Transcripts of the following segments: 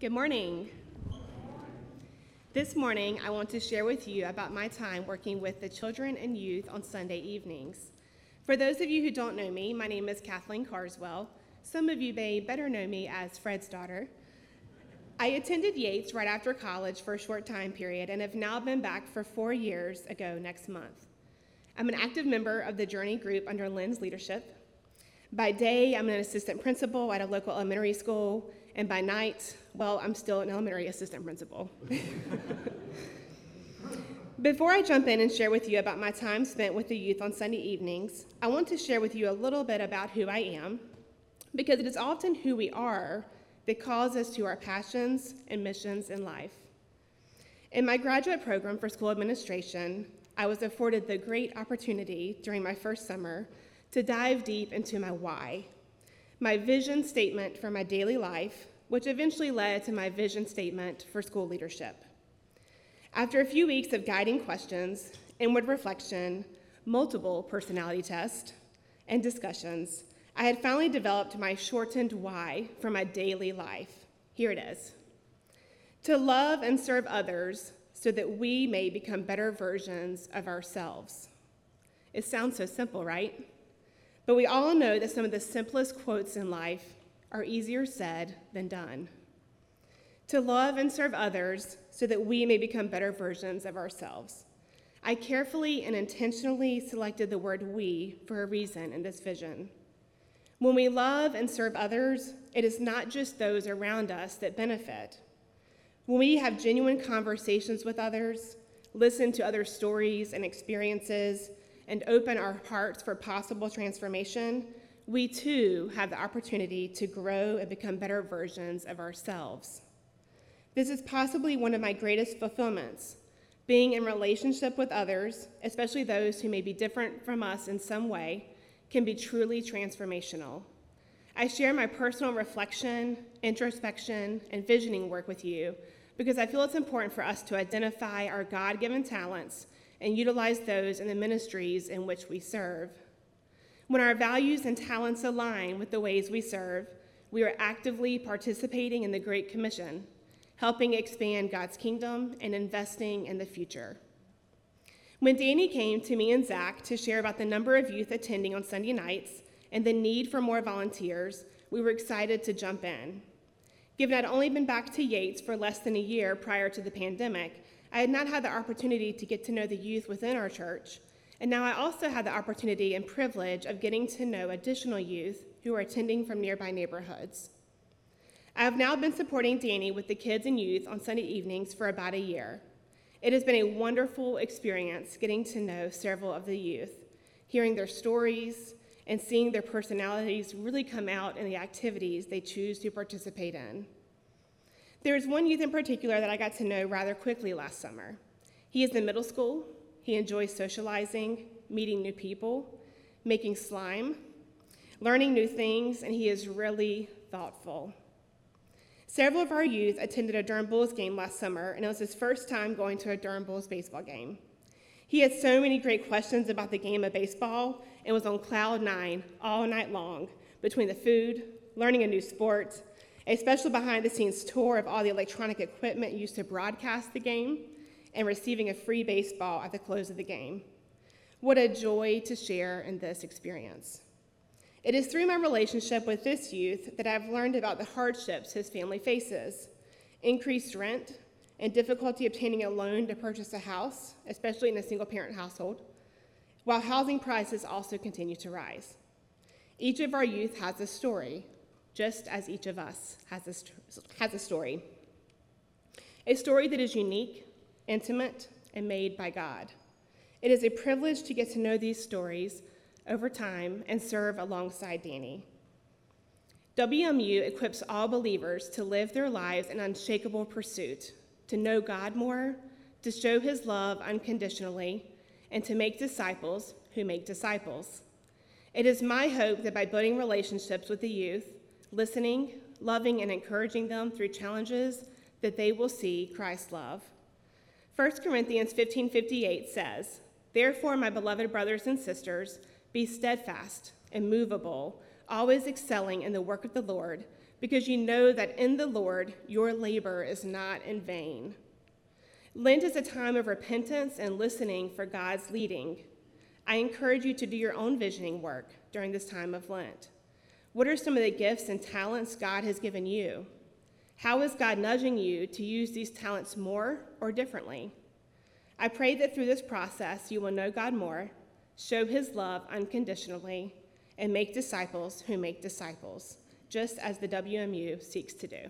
Good morning. This morning, I want to share with you about my time working with the children and youth on Sunday evenings. For those of you who don't know me, my name is Kathleen Carswell. Some of you may better know me as Fred's daughter. I attended Yates right after college for a short time period and have now been back for four years ago next month. I'm an active member of the Journey group under Lynn's leadership. By day, I'm an assistant principal at a local elementary school, and by night, well, I'm still an elementary assistant principal. Before I jump in and share with you about my time spent with the youth on Sunday evenings, I want to share with you a little bit about who I am, because it is often who we are that calls us to our passions and missions in life. In my graduate program for school administration, I was afforded the great opportunity during my first summer to dive deep into my why, my vision statement for my daily life, which eventually led to my vision statement for school leadership. After a few weeks of guiding questions, inward reflection, multiple personality tests, and discussions, I had finally developed my shortened why for my daily life. Here it is to love and serve others so that we may become better versions of ourselves. It sounds so simple, right? But we all know that some of the simplest quotes in life are easier said than done. To love and serve others so that we may become better versions of ourselves. I carefully and intentionally selected the word we for a reason in this vision. When we love and serve others, it is not just those around us that benefit. When we have genuine conversations with others, listen to other stories and experiences, and open our hearts for possible transformation, we too have the opportunity to grow and become better versions of ourselves. This is possibly one of my greatest fulfillments being in relationship with others, especially those who may be different from us in some way, can be truly transformational. I share my personal reflection, introspection, and visioning work with you because I feel it's important for us to identify our God given talents and utilize those in the ministries in which we serve. When our values and talents align with the ways we serve, we are actively participating in the Great Commission helping expand God's kingdom and investing in the future. When Danny came to me and Zach to share about the number of youth attending on Sunday nights and the need for more volunteers, we were excited to jump in. Given I'd only been back to Yates for less than a year prior to the pandemic, I had not had the opportunity to get to know the youth within our church, and now I also had the opportunity and privilege of getting to know additional youth who are attending from nearby neighborhoods. I have now been supporting Danny with the kids and youth on Sunday evenings for about a year. It has been a wonderful experience getting to know several of the youth, hearing their stories, and seeing their personalities really come out in the activities they choose to participate in. There is one youth in particular that I got to know rather quickly last summer. He is in middle school, he enjoys socializing, meeting new people, making slime, learning new things, and he is really thoughtful. Several of our youth attended a Durham Bulls game last summer, and it was his first time going to a Durham Bulls baseball game. He had so many great questions about the game of baseball and was on cloud nine all night long between the food, learning a new sport, a special behind the scenes tour of all the electronic equipment used to broadcast the game, and receiving a free baseball at the close of the game. What a joy to share in this experience. It is through my relationship with this youth that I've learned about the hardships his family faces increased rent and difficulty obtaining a loan to purchase a house, especially in a single parent household, while housing prices also continue to rise. Each of our youth has a story, just as each of us has a, has a story. A story that is unique, intimate, and made by God. It is a privilege to get to know these stories over time and serve alongside Danny. WMU equips all believers to live their lives in unshakable pursuit, to know God more, to show his love unconditionally, and to make disciples who make disciples. It is my hope that by building relationships with the youth, listening, loving, and encouraging them through challenges, that they will see Christ's love. 1 Corinthians 15:58 says, "Therefore, my beloved brothers and sisters, be steadfast, immovable, always excelling in the work of the Lord, because you know that in the Lord your labor is not in vain. Lent is a time of repentance and listening for God's leading. I encourage you to do your own visioning work during this time of Lent. What are some of the gifts and talents God has given you? How is God nudging you to use these talents more or differently? I pray that through this process you will know God more, show his love unconditionally, and make disciples who make disciples, just as the WMU seeks to do.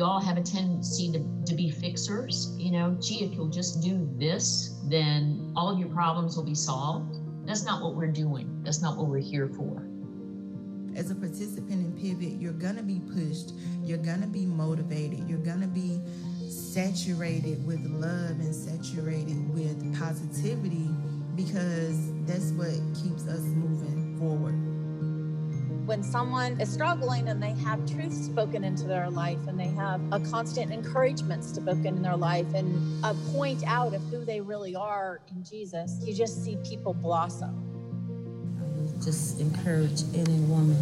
All have a tendency to, to be fixers. You know, gee, if you'll just do this, then all of your problems will be solved. That's not what we're doing. That's not what we're here for. As a participant in Pivot, you're going to be pushed, you're going to be motivated, you're going to be saturated with love and saturated with positivity because that's what keeps us moving forward. When someone is struggling and they have truth spoken into their life and they have a constant encouragement spoken in their life and a point out of who they really are in Jesus, you just see people blossom. I would just encourage any woman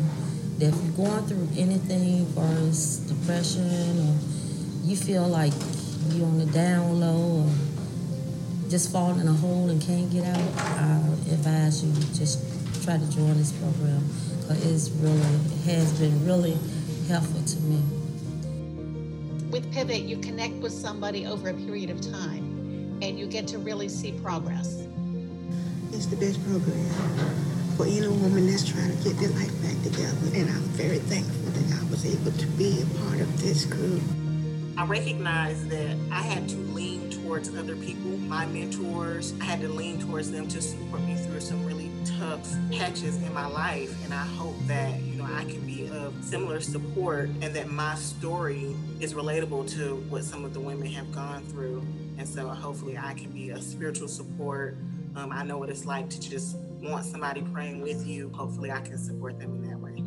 that if you're going through anything, as far as depression, or you feel like you're on the down low, or just falling in a hole and can't get out, I advise you just try to join this program because it's really it has been really helpful to me. With Pivot, you connect with somebody over a period of time and you get to really see progress. It's the best program for any woman that's trying to get their life back together. And I'm very thankful that I was able to be a part of this group. I recognized that I had to lean towards other people, my mentors. I had to lean towards them to support me through some really tough patches in my life. And I hope that, you know, I can be of similar support and that my story is relatable to what some of the women have gone through. And so hopefully I can be a spiritual support. Um, I know what it's like to just want somebody praying with you. Hopefully I can support them in that way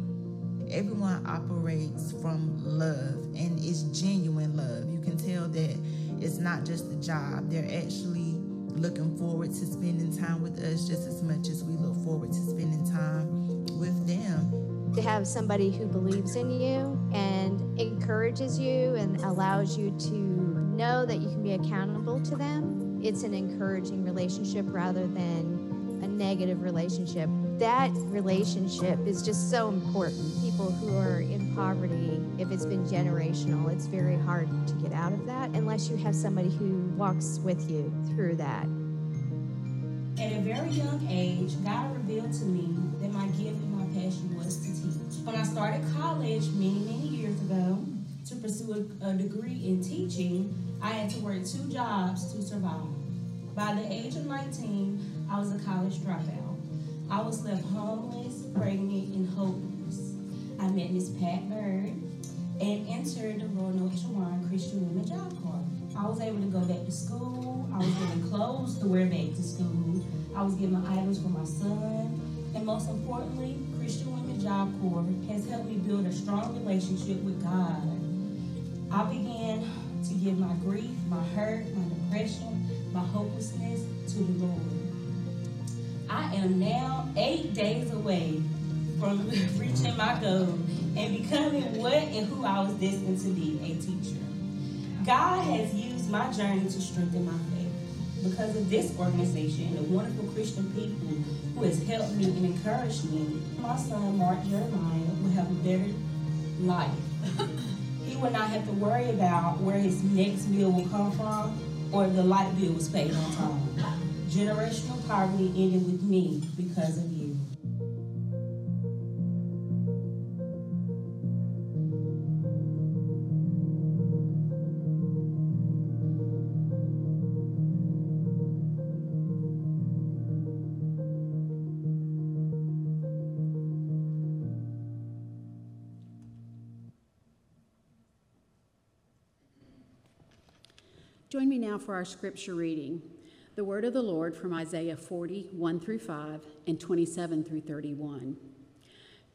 everyone operates from love and it's genuine love. You can tell that it's not just a job. They're actually looking forward to spending time with us just as much as we look forward to spending time with them. To have somebody who believes in you and encourages you and allows you to know that you can be accountable to them, it's an encouraging relationship rather than a negative relationship that relationship is just so important. People who are in poverty, if it's been generational, it's very hard to get out of that unless you have somebody who walks with you through that. At a very young age, God revealed to me that my gift and my passion was to teach. When I started college many, many years ago to pursue a, a degree in teaching, I had to work two jobs to survive. By the age of 19, I was a college dropout. I was left homeless, pregnant, and hopeless. I met Miss Pat Bird and entered the Roanoke Chowan Christian Women Job Corps. I was able to go back to school. I was getting clothes to wear back to school. I was getting items for my son. And most importantly, Christian Women Job Corps has helped me build a strong relationship with God. I began to give my grief, my hurt, my depression, my hopelessness to the Lord. I am now eight days away from reaching my goal and becoming what and who I was destined to be a teacher. God has used my journey to strengthen my faith. Because of this organization and the wonderful Christian people who has helped me and encouraged me, my son Mark Jeremiah will have a better life. he will not have to worry about where his next meal will come from or if the light bill was paid on time. Generational poverty ended with me because of you. Join me now for our scripture reading. The word of the Lord from Isaiah 40, 1 through 5, and 27 through 31.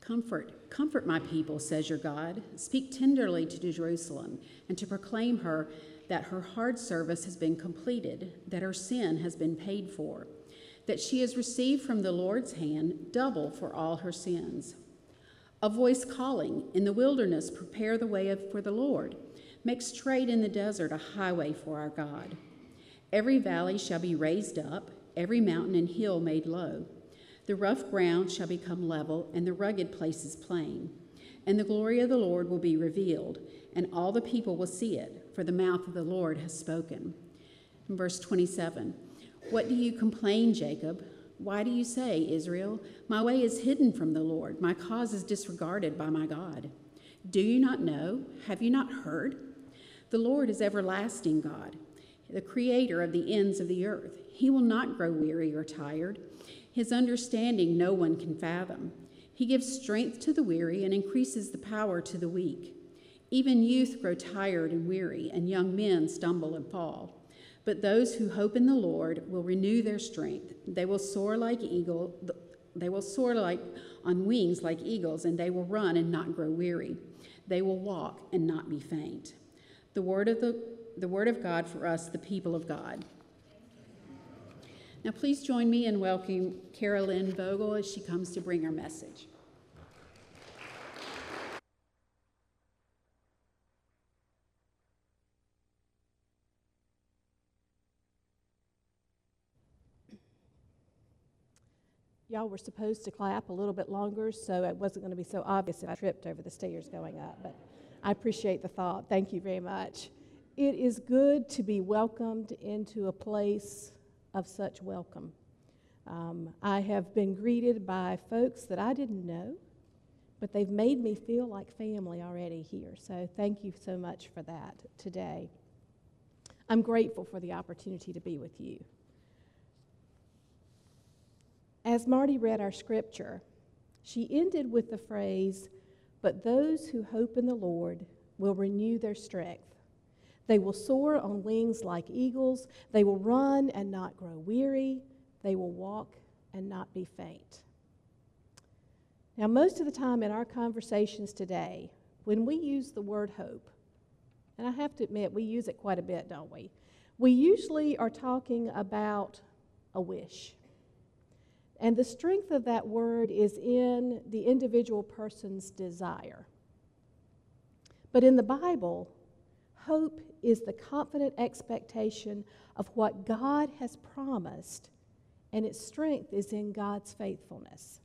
Comfort, comfort my people, says your God. Speak tenderly to Jerusalem, and to proclaim her that her hard service has been completed, that her sin has been paid for, that she has received from the Lord's hand double for all her sins. A voice calling, In the wilderness, prepare the way for the Lord. Make straight in the desert a highway for our God. Every valley shall be raised up, every mountain and hill made low. The rough ground shall become level, and the rugged places plain. And the glory of the Lord will be revealed, and all the people will see it, for the mouth of the Lord has spoken. In verse 27 What do you complain, Jacob? Why do you say, Israel, My way is hidden from the Lord, my cause is disregarded by my God? Do you not know? Have you not heard? The Lord is everlasting God, the creator of the ends of the earth. He will not grow weary or tired. His understanding no one can fathom. He gives strength to the weary and increases the power to the weak. Even youth grow tired and weary, and young men stumble and fall. But those who hope in the Lord will renew their strength. They will soar like eagle. They will soar like on wings like eagles, and they will run and not grow weary. They will walk and not be faint. The word of the, the word of God for us, the people of God. Now, please join me in welcoming Carolyn Vogel as she comes to bring her message. Y'all were supposed to clap a little bit longer, so it wasn't going to be so obvious if I tripped over the stairs going up. But I appreciate the thought. Thank you very much. It is good to be welcomed into a place of such welcome. Um, I have been greeted by folks that I didn't know, but they've made me feel like family already here. So thank you so much for that today. I'm grateful for the opportunity to be with you. As Marty read our scripture, she ended with the phrase, But those who hope in the Lord will renew their strength. They will soar on wings like eagles. They will run and not grow weary. They will walk and not be faint. Now, most of the time in our conversations today, when we use the word hope, and I have to admit, we use it quite a bit, don't we? We usually are talking about a wish. And the strength of that word is in the individual person's desire. But in the Bible, hope is the confident expectation of what God has promised, and its strength is in God's faithfulness.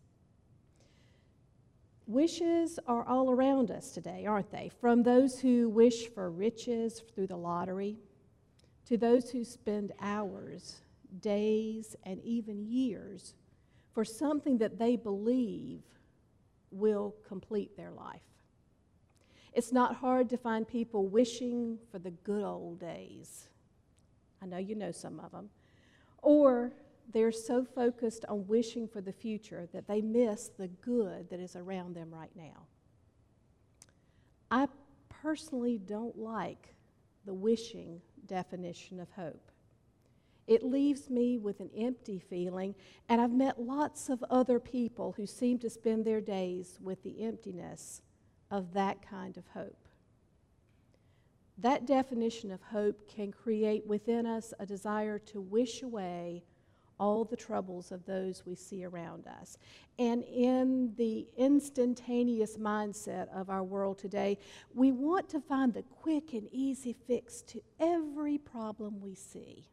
Wishes are all around us today, aren't they? From those who wish for riches through the lottery, to those who spend hours, days, and even years for something that they believe will complete their life. It's not hard to find people wishing for the good old days. I know you know some of them. Or they're so focused on wishing for the future that they miss the good that is around them right now. I personally don't like the wishing definition of hope. It leaves me with an empty feeling, and I've met lots of other people who seem to spend their days with the emptiness of that kind of hope. That definition of hope can create within us a desire to wish away all the troubles of those we see around us. And in the instantaneous mindset of our world today, we want to find the quick and easy fix to every problem we see.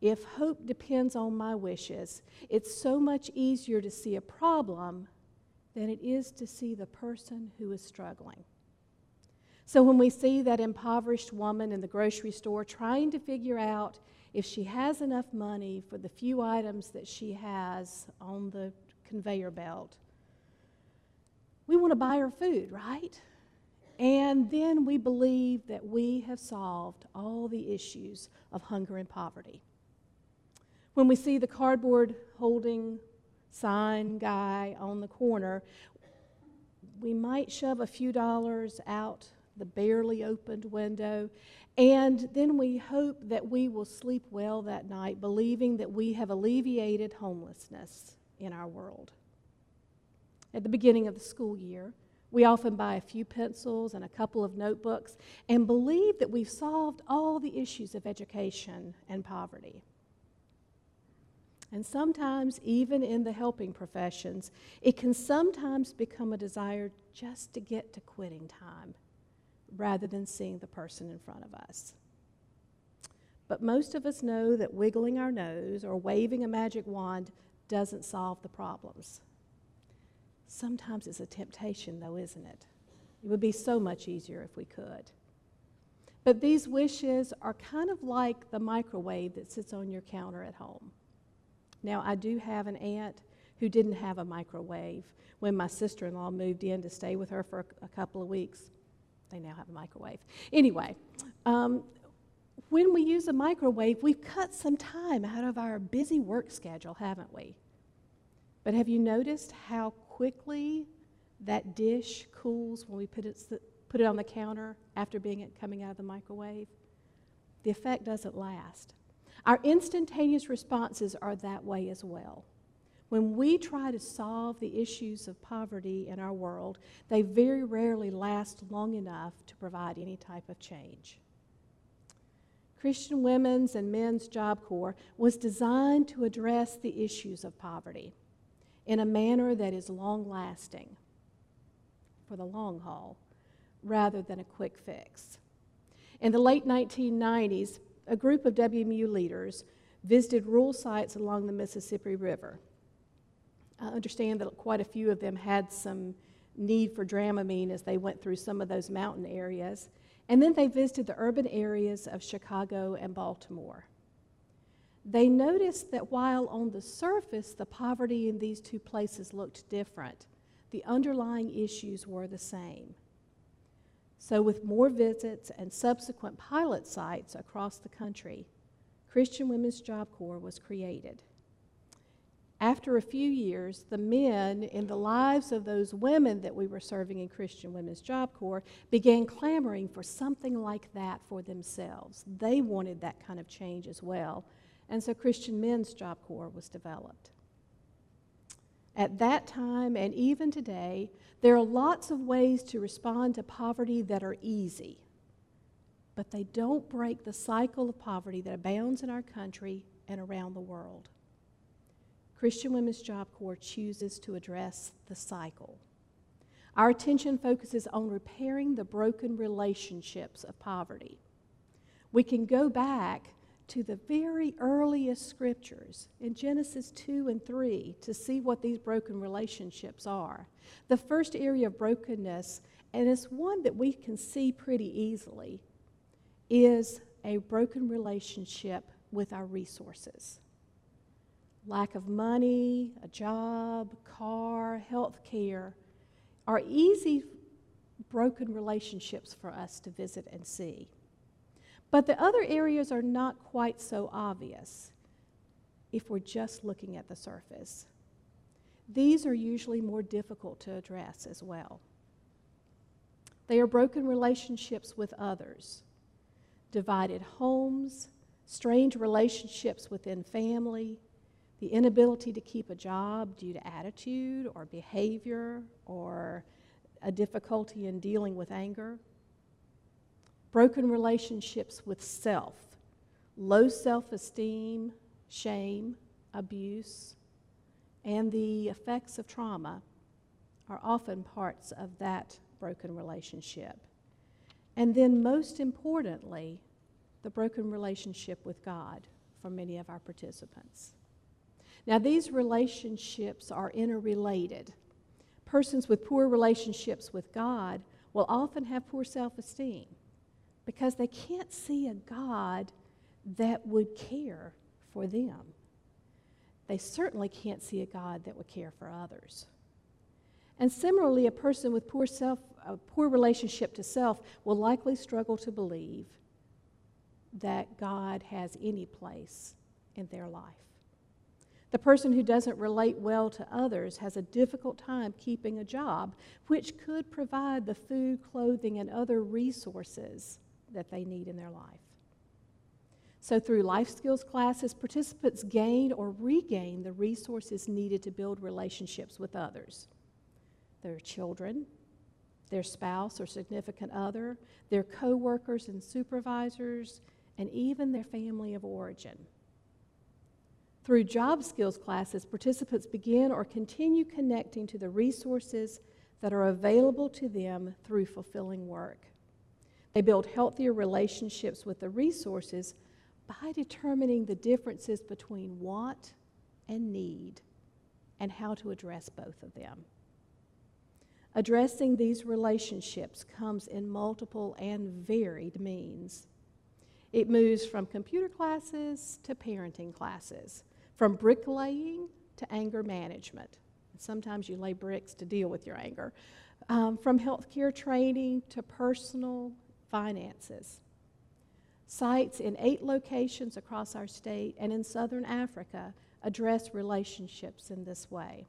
If hope depends on my wishes, it's so much easier to see a problem than it is to see the person who is struggling. So when we see that impoverished woman in the grocery store trying to figure out if she has enough money for the few items that she has on the conveyor belt, we want to buy her food, right? And then we believe that we have solved all the issues of hunger and poverty. When we see the cardboard holding sign guy on the corner, we might shove a few dollars out the barely opened window, and then we hope that we will sleep well that night, believing that we have alleviated homelessness in our world. At the beginning of the school year, we often buy a few pencils and a couple of notebooks and believe that we've solved all the issues of education and poverty. And sometimes, even in the helping professions, it can sometimes become a desire just to get to quitting time rather than seeing the person in front of us. But most of us know that wiggling our nose or waving a magic wand doesn't solve the problems. Sometimes it's a temptation, though, isn't it? It would be so much easier if we could. But these wishes are kind of like the microwave that sits on your counter at home. Now, I do have an aunt who didn't have a microwave when my sister in law moved in to stay with her for a couple of weeks. they now have a microwave. Anyway, um, when we use a microwave, we've cut some time out of our busy work schedule, haven't we? But have you noticed how quickly that dish cools when we put it, put it on the counter after being coming out of the microwave? The effect doesn't last. Our instantaneous responses are that way as well. When we try to solve the issues of poverty in our world, they very rarely last long enough to provide any type of change. Christian Women's and Men's Job Corps was designed to address the issues of poverty in a manner that is long lasting for the long haul rather than a quick fix. In the late 1990s, a group of WMU leaders visited rural sites along the Mississippi River. I understand that quite a few of them had some need for Dramamine as they went through some of those mountain areas. And then they visited the urban areas of Chicago and Baltimore. They noticed that while on the surface the poverty in these two places looked different, the underlying issues were the same. So, with more visits and subsequent pilot sites across the country, Christian Women's Job Corps was created. After a few years, the men in the lives of those women that we were serving in Christian Women's Job Corps began clamoring for something like that for themselves. They wanted that kind of change as well. And so Christian Men's Job Corps was developed. At that time and even today, there are lots of ways to respond to poverty that are easy, but they don't break the cycle of poverty that abounds in our country and around the world. Christian Women's Job Corps chooses to address the cycle. Our attention focuses on repairing the broken relationships of poverty. We can go back to the very earliest scriptures in Genesis 2 and 3 to see what these broken relationships are. The first area of brokenness, and it's one that we can see pretty easily, is a broken relationship with our resources lack of money, a job, car, health care are easy broken relationships for us to visit and see. But the other areas are not quite so obvious if we're just looking at the surface. These are usually more difficult to address as well. They are broken relationships with others, divided homes, strained relationships within family, the inability to keep a job due to attitude or behavior or a difficulty in dealing with anger, broken relationships with self, low self esteem, shame, abuse, and the effects of trauma are often parts of that broken relationship. And then, most importantly, the broken relationship with God for many of our participants. Now, these relationships are interrelated. Persons with poor relationships with God will often have poor self esteem because they can't see a God that would care for them. They certainly can't see a God that would care for others. And similarly, a person with poor, self, a poor relationship to self will likely struggle to believe that God has any place in their life. The person who doesn't relate well to others has a difficult time keeping a job, which could provide the food, clothing, and other resources that they need in their life. So, through life skills classes, participants gain or regain the resources needed to build relationships with others their children, their spouse or significant other, their co workers and supervisors, and even their family of origin. Through job skills classes, participants begin or continue connecting to the resources that are available to them through fulfilling work. They build healthier relationships with the resources by determining the differences between want and need and how to address both of them. Addressing these relationships comes in multiple and varied means. It moves from computer classes to parenting classes, from bricklaying to anger management. Sometimes you lay bricks to deal with your anger. um, from healthcare training to personal finances. Sites in eight locations across our state and in southern Africa address relationships in this way.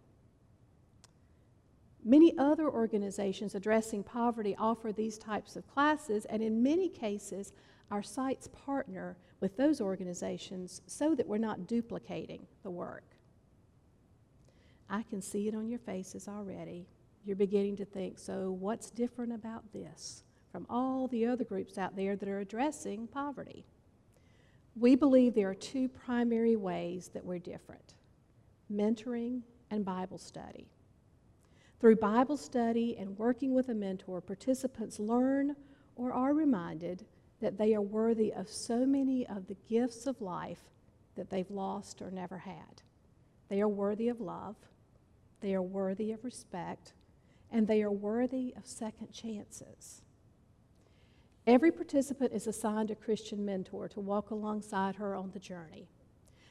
Many other organizations addressing poverty offer these types of classes, and in many cases, our sites partner with those organizations so that we're not duplicating the work. I can see it on your faces already. You're beginning to think, so what's different about this from all the other groups out there that are addressing poverty? We believe there are two primary ways that we're different mentoring and Bible study. Through Bible study and working with a mentor, participants learn or are reminded that they are worthy of so many of the gifts of life that they've lost or never had. They are worthy of love, they are worthy of respect, and they are worthy of second chances. Every participant is assigned a Christian mentor to walk alongside her on the journey.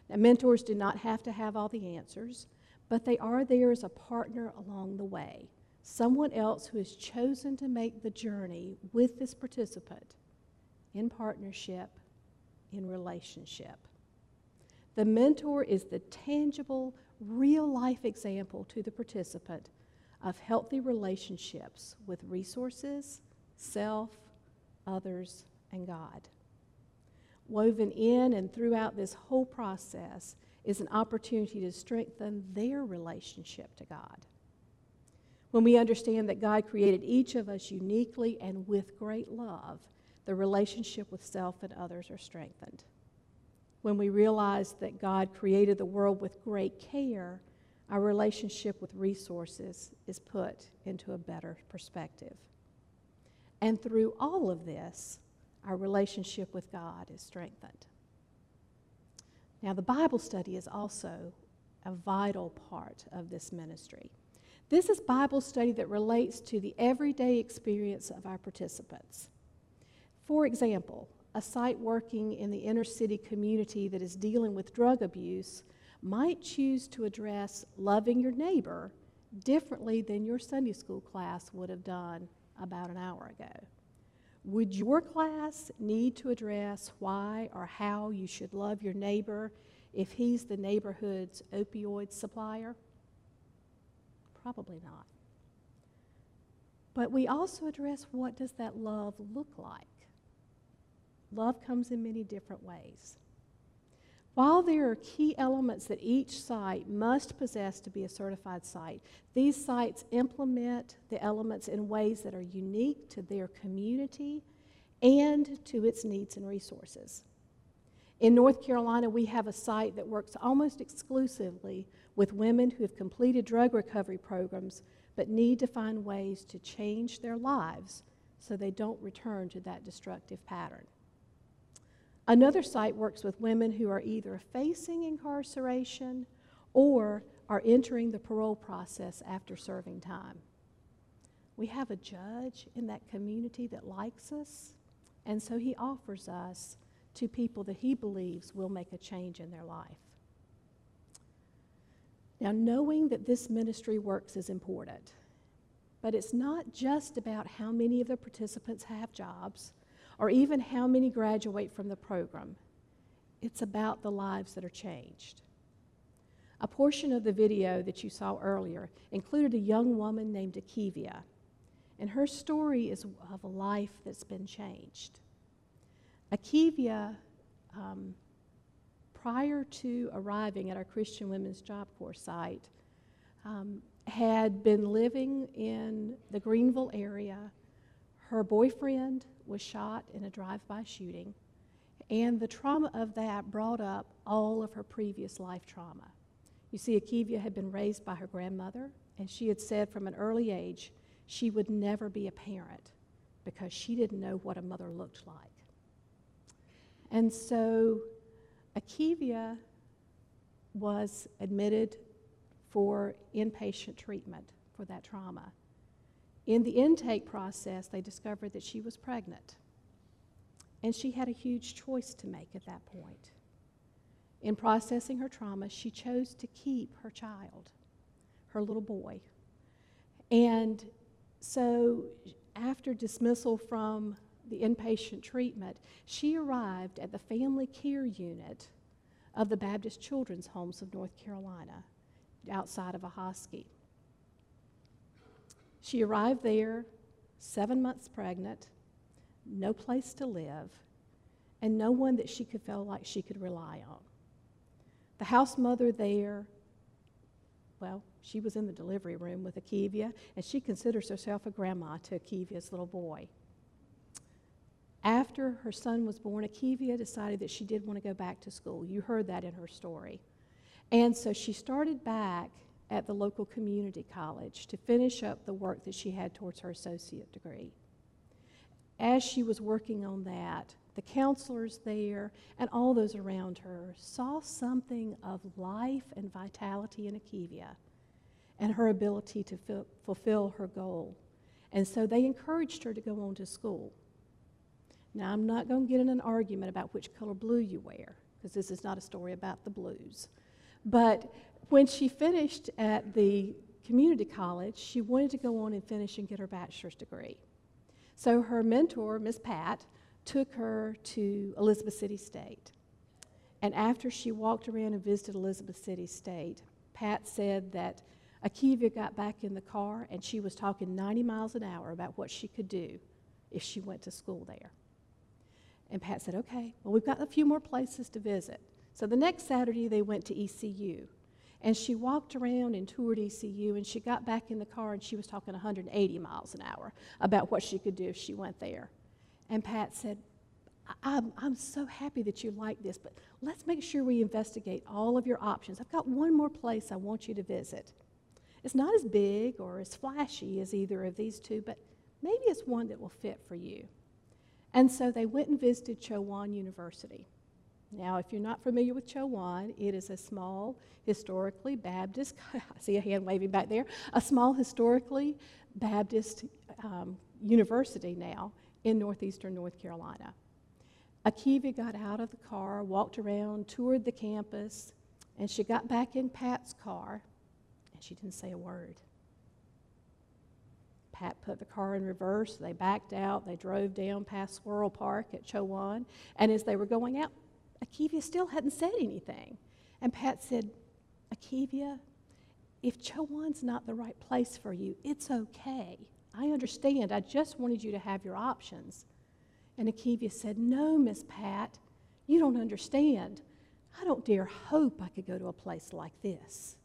Now, mentors do not have to have all the answers, but they are there as a partner along the way, someone else who has chosen to make the journey with this participant in partnership, in relationship. The mentor is the tangible, real life example to the participant of healthy relationships with resources, self, others, and God. Woven in and throughout this whole process is an opportunity to strengthen their relationship to God. When we understand that God created each of us uniquely and with great love, the relationship with self and others are strengthened. When we realize that God created the world with great care, our relationship with resources is put into a better perspective. And through all of this, our relationship with God is strengthened. Now, the Bible study is also a vital part of this ministry. This is Bible study that relates to the everyday experience of our participants. For example, a site working in the inner city community that is dealing with drug abuse might choose to address loving your neighbor differently than your Sunday school class would have done about an hour ago. Would your class need to address why or how you should love your neighbor if he's the neighborhood's opioid supplier? Probably not. But we also address what does that love look like? Love comes in many different ways. While there are key elements that each site must possess to be a certified site, these sites implement the elements in ways that are unique to their community and to its needs and resources. In North Carolina, we have a site that works almost exclusively with women who have completed drug recovery programs but need to find ways to change their lives so they don't return to that destructive pattern. Another site works with women who are either facing incarceration or are entering the parole process after serving time. We have a judge in that community that likes us, and so he offers us to people that he believes will make a change in their life. Now, knowing that this ministry works is important, but it's not just about how many of the participants have jobs or even how many graduate from the program. It's about the lives that are changed. A portion of the video that you saw earlier included a young woman named Akivia, and her story is of a life that's been changed. Akivia, um, prior to arriving at our Christian Women's Job Corps site, um, had been living in the Greenville area. Her boyfriend was shot in a drive by shooting, and the trauma of that brought up all of her previous life trauma. You see, Akivia had been raised by her grandmother, and she had said from an early age she would never be a parent because she didn't know what a mother looked like. And so Akivia was admitted for inpatient treatment for that trauma. In the intake process, they discovered that she was pregnant. And she had a huge choice to make at that point. In processing her trauma, she chose to keep her child, her little boy. And So after dismissal from the inpatient treatment, she arrived at the family care unit of the Baptist Children's Homes of North Carolina, outside of Ahoskie. She arrived there, seven months pregnant, no place to live, and no one that she could feel like she could rely on. The house mother there, well, she was in the delivery room with Akivia, and she considers herself a grandma to Akivia's little boy. After her son was born, Akivia decided that she did want to go back to school. You heard that in her story. And so she started back at the local community college to finish up the work that she had towards her associate degree. As she was working on that, the counselors there and all those around her saw something of life and vitality in Akivia and her ability to fil- fulfill her goal. And so they encouraged her to go on to school. Now, I'm not going to get in an argument about which color blue you wear, because this is not a story about the blues. But when she finished at the community college, she wanted to go on and finish and get her bachelor's degree. So her mentor, Miss Pat, took her to Elizabeth City State. And after she walked around and visited Elizabeth City State, Pat said that Akivia got back in the car and she was talking 90 miles an hour about what she could do if she went to school there. And Pat said, okay, well, we've got a few more places to visit. So the next Saturday, they went to ECU. And she walked around and toured ECU, and she got back in the car and she was talking 180 miles an hour about what she could do if she went there. And Pat said, I'm, I'm so happy that you like this, but let's make sure we investigate all of your options. I've got one more place I want you to visit. It's not as big or as flashy as either of these two, but maybe it's one that will fit for you. And so they went and visited Chowan University. Now, if you're not familiar with Chowan, it is a small, historically Baptist, I see a hand waving back there, a small, historically Baptist um, university now in northeastern North Carolina. Akivia got out of the car, walked around, toured the campus, and she got back in Pat's car, and she didn't say a word. Pat put the car in reverse. They backed out. They drove down past Squirrel Park at Chowan. And as they were going out, Akivia still hadn't said anything. And Pat said, Akivia, if Chowan's not the right place for you, it's okay. I understand. I just wanted you to have your options. And Akivia said, No, Miss Pat, you don't understand. I don't dare hope I could go to a place like this.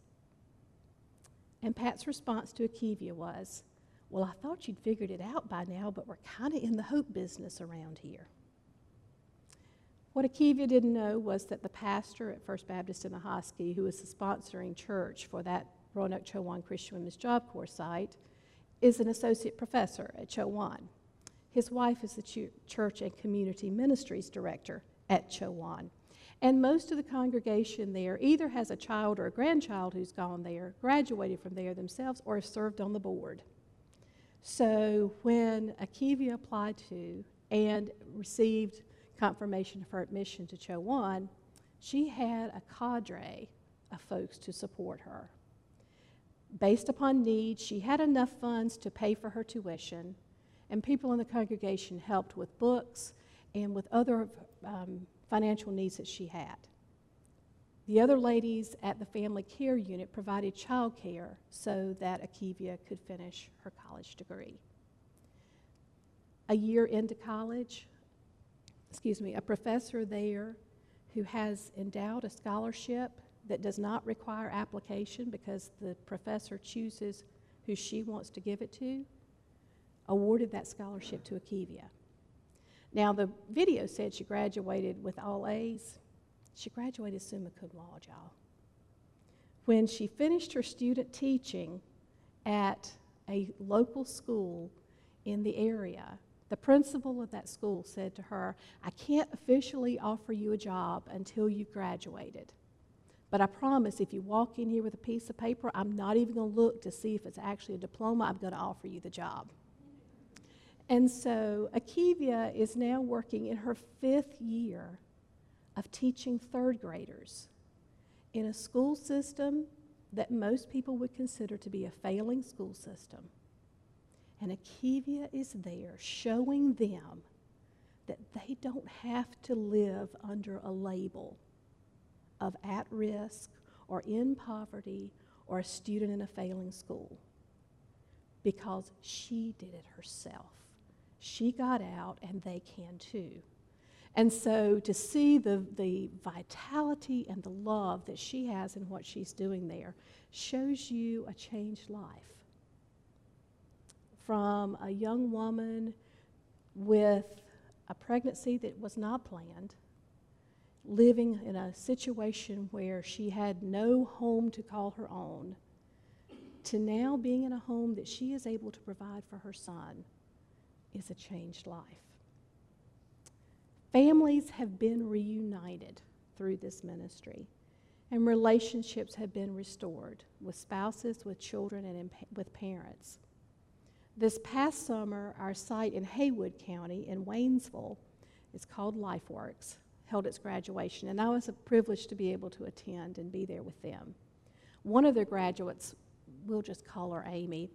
And Pat's response to Akivia was, Well, I thought you'd figured it out by now, but we're kind of in the hope business around here. What Akivia didn't know was that the pastor at First Baptist in Ahoskie, who was the sponsoring church for that Roanoke Chowan Christian Women's Job Corps site, is an associate professor at Chowan. His wife is the ch- church and community ministries director at Chowan. And most of the congregation there either has a child or a grandchild who's gone there, graduated from there themselves, or have served on the board. So when Akivia applied to and received confirmation of her admission to Chowan, she had a cadre of folks to support her. Based upon need, she had enough funds to pay for her tuition, and people in the congregation helped with books and with other um, financial needs that she had. The other ladies at the family care unit provided child care so that Akivia could finish her college degree. A year into college, excuse me, a professor there who has endowed a scholarship that does not require application because the professor chooses who she wants to give it to, awarded that scholarship to Akivia. Now, the video said she graduated with all A's. She graduated summa cum laude, y'all. When she finished her student teaching at a local school in the area, the principal of that school said to her, I can't officially offer you a job until you've graduated. But I promise if you walk in here with a piece of paper, I'm not even going to look to see if it's actually a diploma. I'm going to offer you the job. And so Akivia is now working in her fifth year of teaching third graders in a school system that most people would consider to be a failing school system. And Akivia is there showing them that they don't have to live under a label of at risk or in poverty or a student in a failing school because she did it herself. She got out, and they can too. And so to see the, the vitality and the love that she has in what she's doing there shows you a changed life. From a young woman with a pregnancy that was not planned, living in a situation where she had no home to call her own, to now being in a home that she is able to provide for her son is a changed life. Families have been reunited through this ministry, and relationships have been restored with spouses, with children, and with parents. This past summer, our site in Haywood County in Waynesville is called LifeWorks, held its graduation, and I was privileged to be able to attend and be there with them. One of their graduates, we'll just call her Amy,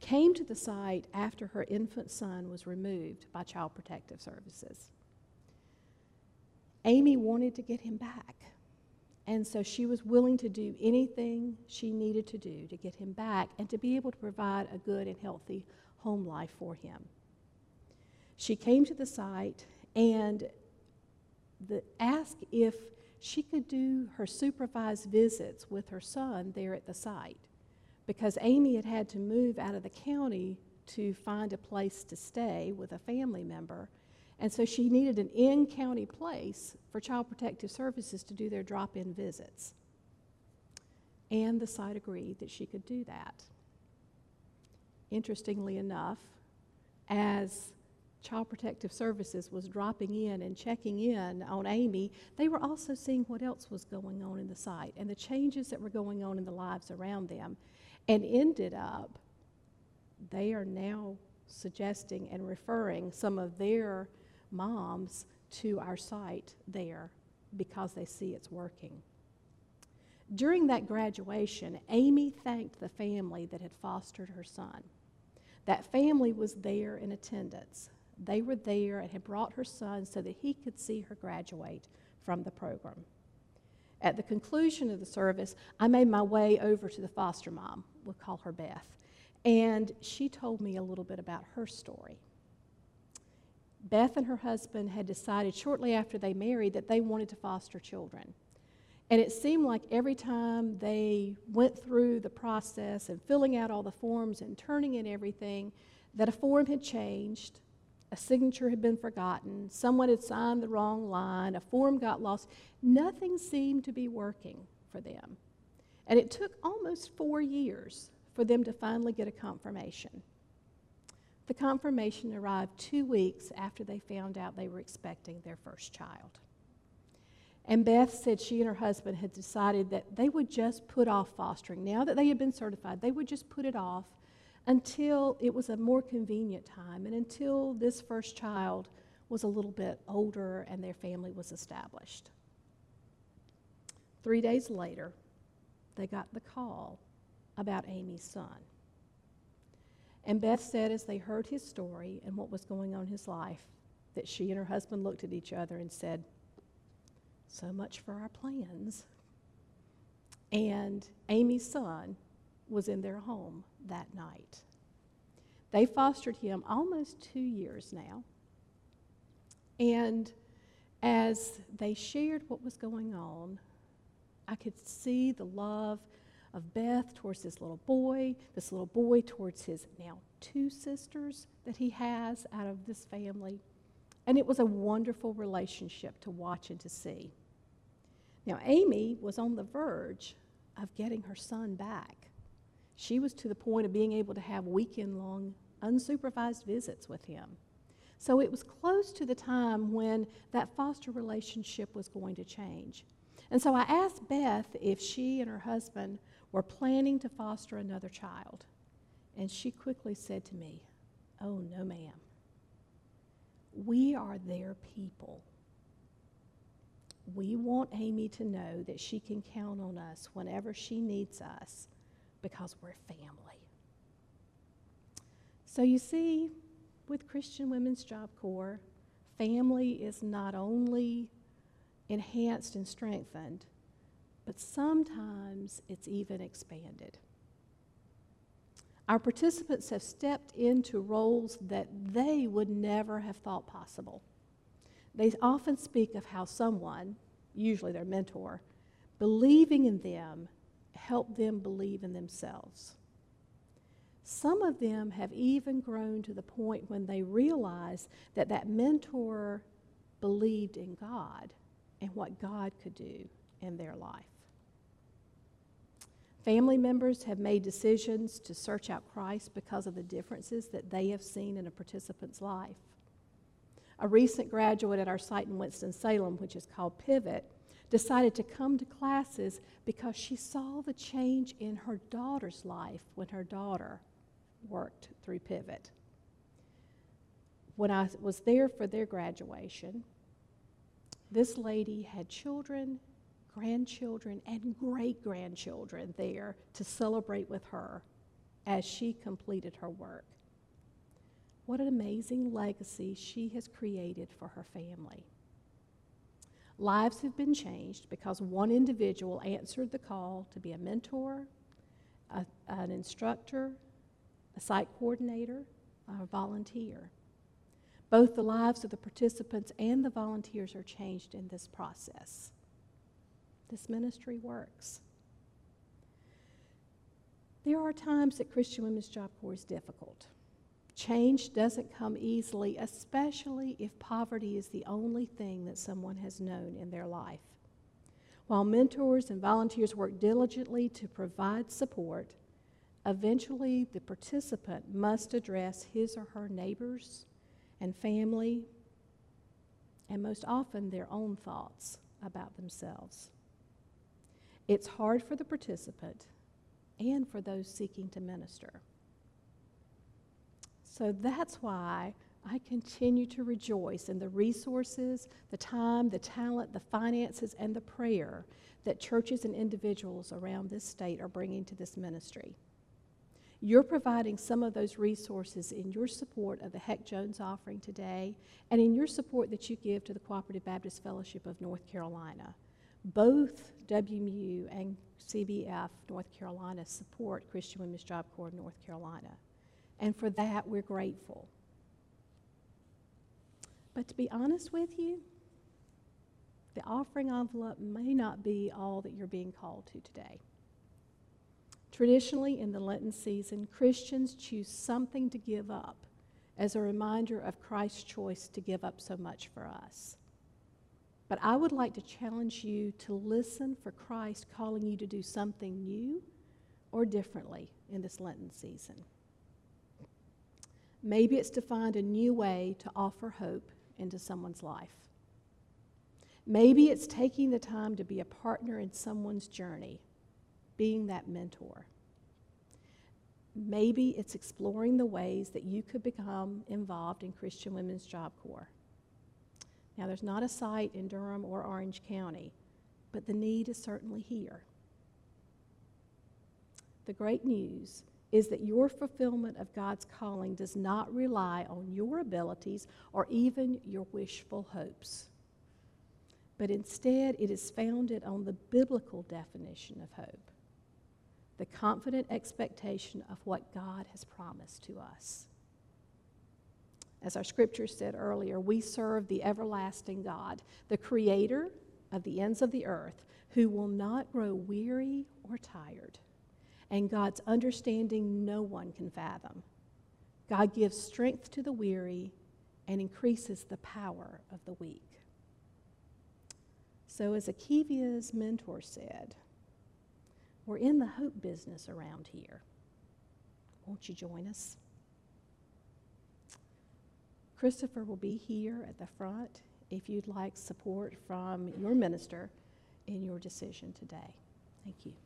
came to the site after her infant son was removed by Child Protective Services. Amy wanted to get him back, and so she was willing to do anything she needed to do to get him back and to be able to provide a good and healthy home life for him. She came to the site and the, asked if she could do her supervised visits with her son there at the site because Amy had had to move out of the county to find a place to stay with a family member. And so she needed an in county place for Child Protective Services to do their drop in visits. And the site agreed that she could do that. Interestingly enough, as Child Protective Services was dropping in and checking in on Amy, they were also seeing what else was going on in the site and the changes that were going on in the lives around them and ended up, they are now suggesting and referring some of their moms to our site there because they see it's working. During that graduation, Amy thanked the family that had fostered her son. That family was there in attendance. They were there and had brought her son so that he could see her graduate from the program. At the conclusion of the service, I made my way over to the foster mom. We'll call her Beth. And she told me a little bit about her story. Beth and her husband had decided shortly after they married that they wanted to foster children. And it seemed like every time they went through the process and filling out all the forms and turning in everything, that a form had changed, a signature had been forgotten, someone had signed the wrong line, a form got lost. Nothing seemed to be working for them. And it took almost four years for them to finally get a confirmation. The confirmation arrived two weeks after they found out they were expecting their first child. And Beth said she and her husband had decided that they would just put off fostering. Now that they had been certified, they would just put it off until it was a more convenient time and until this first child was a little bit older and their family was established. Three days later, they got the call about Amy's son. And Beth said, as they heard his story and what was going on in his life, that she and her husband looked at each other and said, So much for our plans. And Amy's son was in their home that night. They fostered him almost two years now. And as they shared what was going on, I could see the love of Beth towards this little boy, this little boy towards his now two sisters that he has out of this family. And it was a wonderful relationship to watch and to see. Now, Amy was on the verge of getting her son back. She was to the point of being able to have weekend long unsupervised visits with him. So it was close to the time when that foster relationship was going to change. And so I asked Beth if she and her husband were planning to foster another child. And she quickly said to me, Oh, no, ma'am. We are their people. We want Amy to know that she can count on us whenever she needs us because we're family. So you see, with Christian Women's Job Corps, family is not only enhanced and strengthened, but sometimes it's even expanded. Our participants have stepped into roles that they would never have thought possible. They often speak of how someone, usually their mentor, believing in them helped them believe in themselves. Some of them have even grown to the point when they realize that that mentor believed in God and what God could do in their life. Family members have made decisions to search out Christ because of the differences that they have seen in a participant's life. A recent graduate at our site in Winston-Salem, which is called Pivot, decided to come to classes because she saw the change in her daughter's life when her daughter worked through Pivot. When I was there for their graduation, this lady had children, grandchildren, and great grandchildren there to celebrate with her as she completed her work. What an amazing legacy she has created for her family. Lives have been changed because one individual answered the call to be a mentor, a, an instructor, a site coordinator, a volunteer. Both the lives of the participants and the volunteers are changed in this process. This ministry works. There are times that Christian Women's Job Corps is difficult. Change doesn't come easily, especially if poverty is the only thing that someone has known in their life. While mentors and volunteers work diligently to provide support, eventually the participant must address his or her neighbors and family, and most often their own thoughts about themselves. It's hard for the participant and for those seeking to minister. So that's why I continue to rejoice in the resources, the time, the talent, the finances, and the prayer that churches and individuals around this state are bringing to this ministry. You're providing some of those resources in your support of the Heck Jones offering today and in your support that you give to the Cooperative Baptist Fellowship of North Carolina. Both WMU and CBF North Carolina support Christian Women's Job Corps of North Carolina. And for that, we're grateful. But to be honest with you, the offering envelope may not be all that you're being called to today. Traditionally, in the Lenten season, Christians choose something to give up as a reminder of Christ's choice to give up so much for us. But I would like to challenge you to listen for Christ calling you to do something new or differently in this Lenten season. Maybe it's to find a new way to offer hope into someone's life. Maybe it's taking the time to be a partner in someone's journey being that mentor. Maybe it's exploring the ways that you could become involved in Christian Women's Job Corps. Now, there's not a site in Durham or Orange County, but the need is certainly here. The great news is that your fulfillment of God's calling does not rely on your abilities or even your wishful hopes, but instead it is founded on the biblical definition of hope the confident expectation of what God has promised to us. As our scripture said earlier, we serve the everlasting God, the creator of the ends of the earth, who will not grow weary or tired. And God's understanding no one can fathom. God gives strength to the weary and increases the power of the weak. So, as Akivia's mentor said, we're in the hope business around here. Won't you join us? Christopher will be here at the front if you'd like support from your minister in your decision today. Thank you.